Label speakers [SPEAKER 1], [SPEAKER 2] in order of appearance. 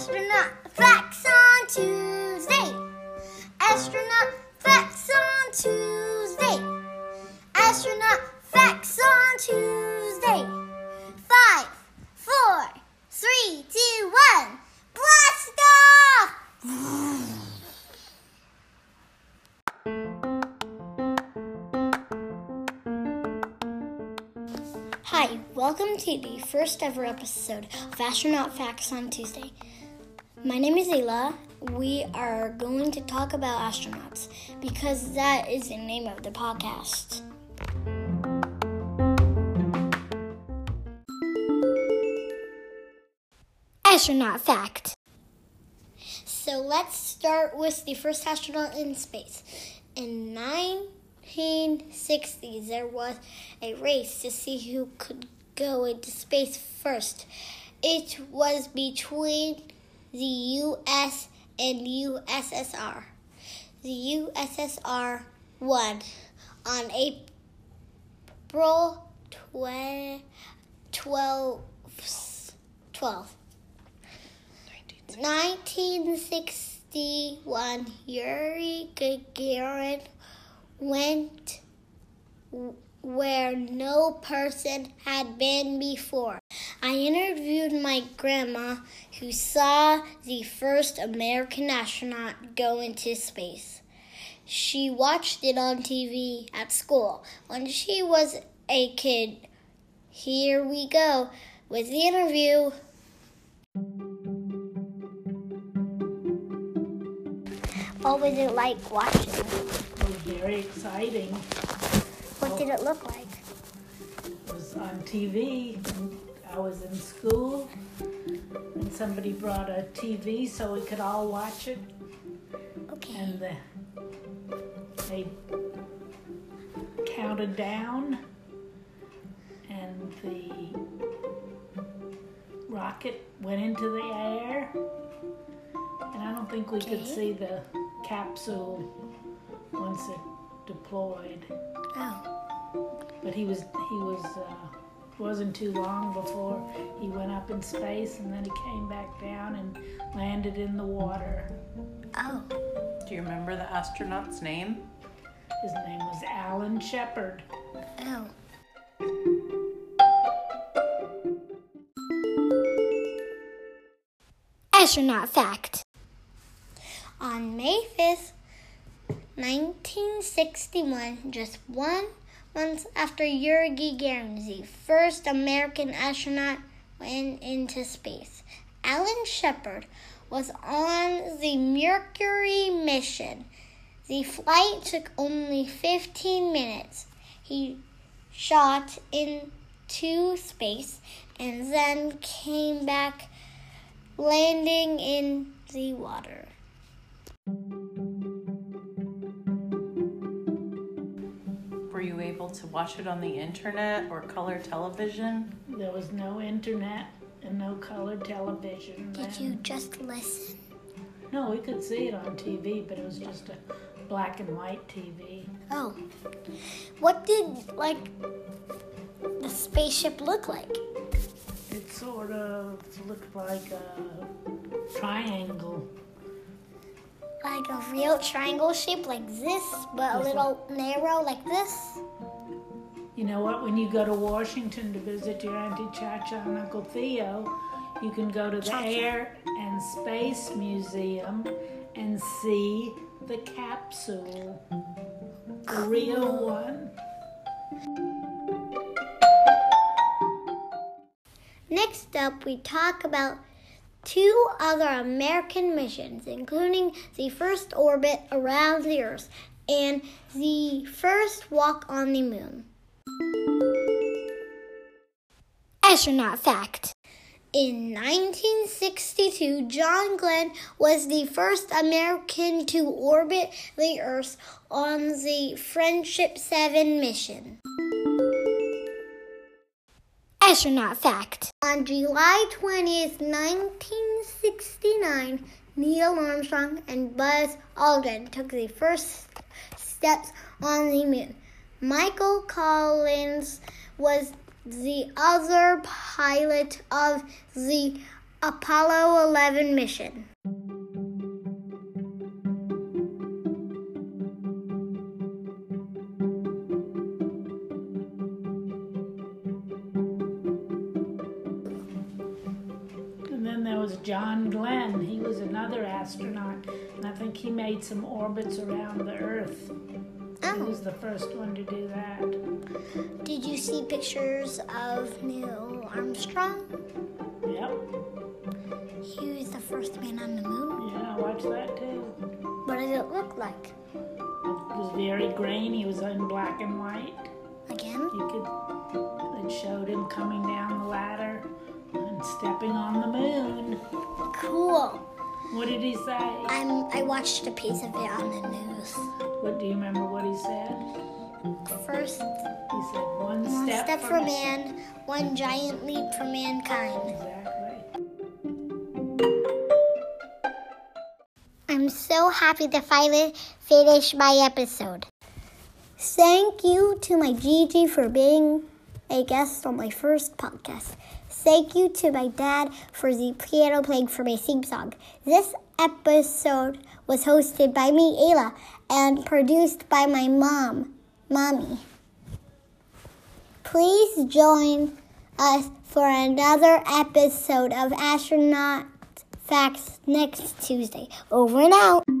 [SPEAKER 1] Astronaut Facts on Tuesday. Astronaut Facts on Tuesday. Astronaut Facts on Tuesday. Five, four, three, two, one. Blast off! Hi, welcome to the first ever episode of Astronaut Facts on Tuesday. My name is Ayla. We are going to talk about astronauts because that is the name of the podcast. Astronaut fact. So let's start with the first astronaut in space. In 1960s, there was a race to see who could go into space first. It was between the US and USSR. The USSR won on April 12, 12, 12 1961, Yuri Gagarin went where no person had been before. I interviewed my grandma who saw the first American astronaut go into space. She watched it on TV at school when she was a kid. Here we go with the interview. What was it like watching?
[SPEAKER 2] Very exciting.
[SPEAKER 1] What did it look like?
[SPEAKER 2] It was on TV. I was in school, and somebody brought a TV so we could all watch it.
[SPEAKER 1] Okay.
[SPEAKER 2] And the, they counted down, and the rocket went into the air. And I don't think we could see the capsule once it deployed.
[SPEAKER 1] Oh.
[SPEAKER 2] But he was he was uh, wasn't too long before he went up in space, and then he came back down and landed in the water.
[SPEAKER 1] Oh.
[SPEAKER 3] Do you remember the astronaut's name?
[SPEAKER 2] His name was Alan Shepard.
[SPEAKER 1] Oh. Astronaut fact. On May 5th, 1961, just one month after Yuri Gagarin, the first American astronaut, went into space, Alan Shepard was on the Mercury mission. The flight took only 15 minutes. He shot into space and then came back, landing in the water.
[SPEAKER 3] Were you able to watch it on the internet or color television?
[SPEAKER 2] There was no internet and no color television.
[SPEAKER 1] Did
[SPEAKER 2] then.
[SPEAKER 1] you just listen?
[SPEAKER 2] No, we could see it on TV, but it was just a black and white TV.
[SPEAKER 1] Oh. What did, like, the spaceship look like?
[SPEAKER 2] It sort of looked like a triangle.
[SPEAKER 1] Like a real triangle shape like this, but a little narrow like this?
[SPEAKER 2] You know what? When you go to Washington to visit your Auntie Chacha and Uncle Theo, you can go to the
[SPEAKER 1] Cha-cha.
[SPEAKER 2] Air and Space Museum and see the capsule, the real one.
[SPEAKER 1] Next up, we talk about two other American missions, including the first orbit around the Earth and the first walk on the moon. Astronaut fact. In 1962, John Glenn was the first American to orbit the Earth on the Friendship 7 mission. Astronaut fact. On July 20th, 1969, Neil Armstrong and Buzz Aldrin took the first steps on the moon. Michael Collins was the other pilot of the Apollo 11 mission.
[SPEAKER 2] There was John Glenn. He was another astronaut, and I think he made some orbits around the Earth. He
[SPEAKER 1] Oh,
[SPEAKER 2] was the first one to do that.
[SPEAKER 1] did you see pictures of Neil Armstrong?
[SPEAKER 2] Yep.
[SPEAKER 1] He was the first man on the moon.
[SPEAKER 2] Yeah, I watched that too.
[SPEAKER 1] What did it look like?
[SPEAKER 2] It was very grainy. It was in black and white.
[SPEAKER 1] Again?
[SPEAKER 2] You could. It showed him coming down the ladder and stepping on the moon.
[SPEAKER 1] Cool.
[SPEAKER 2] What did he say?
[SPEAKER 1] I'm, I watched a piece of it on the news.
[SPEAKER 2] What do you remember? What he said?
[SPEAKER 1] First,
[SPEAKER 2] He said one,
[SPEAKER 1] one
[SPEAKER 2] step,
[SPEAKER 1] step for man, one giant leap for mankind.
[SPEAKER 2] Exactly.
[SPEAKER 1] I'm so happy to finally finish my episode. Thank you to my Gigi for being a guest on my first podcast. Thank you to my dad for the piano playing for my theme song. This episode was hosted by me, Ayla, and produced by my mom, Mommy. Please join us for another episode of Astronaut Facts next Tuesday. Over and out.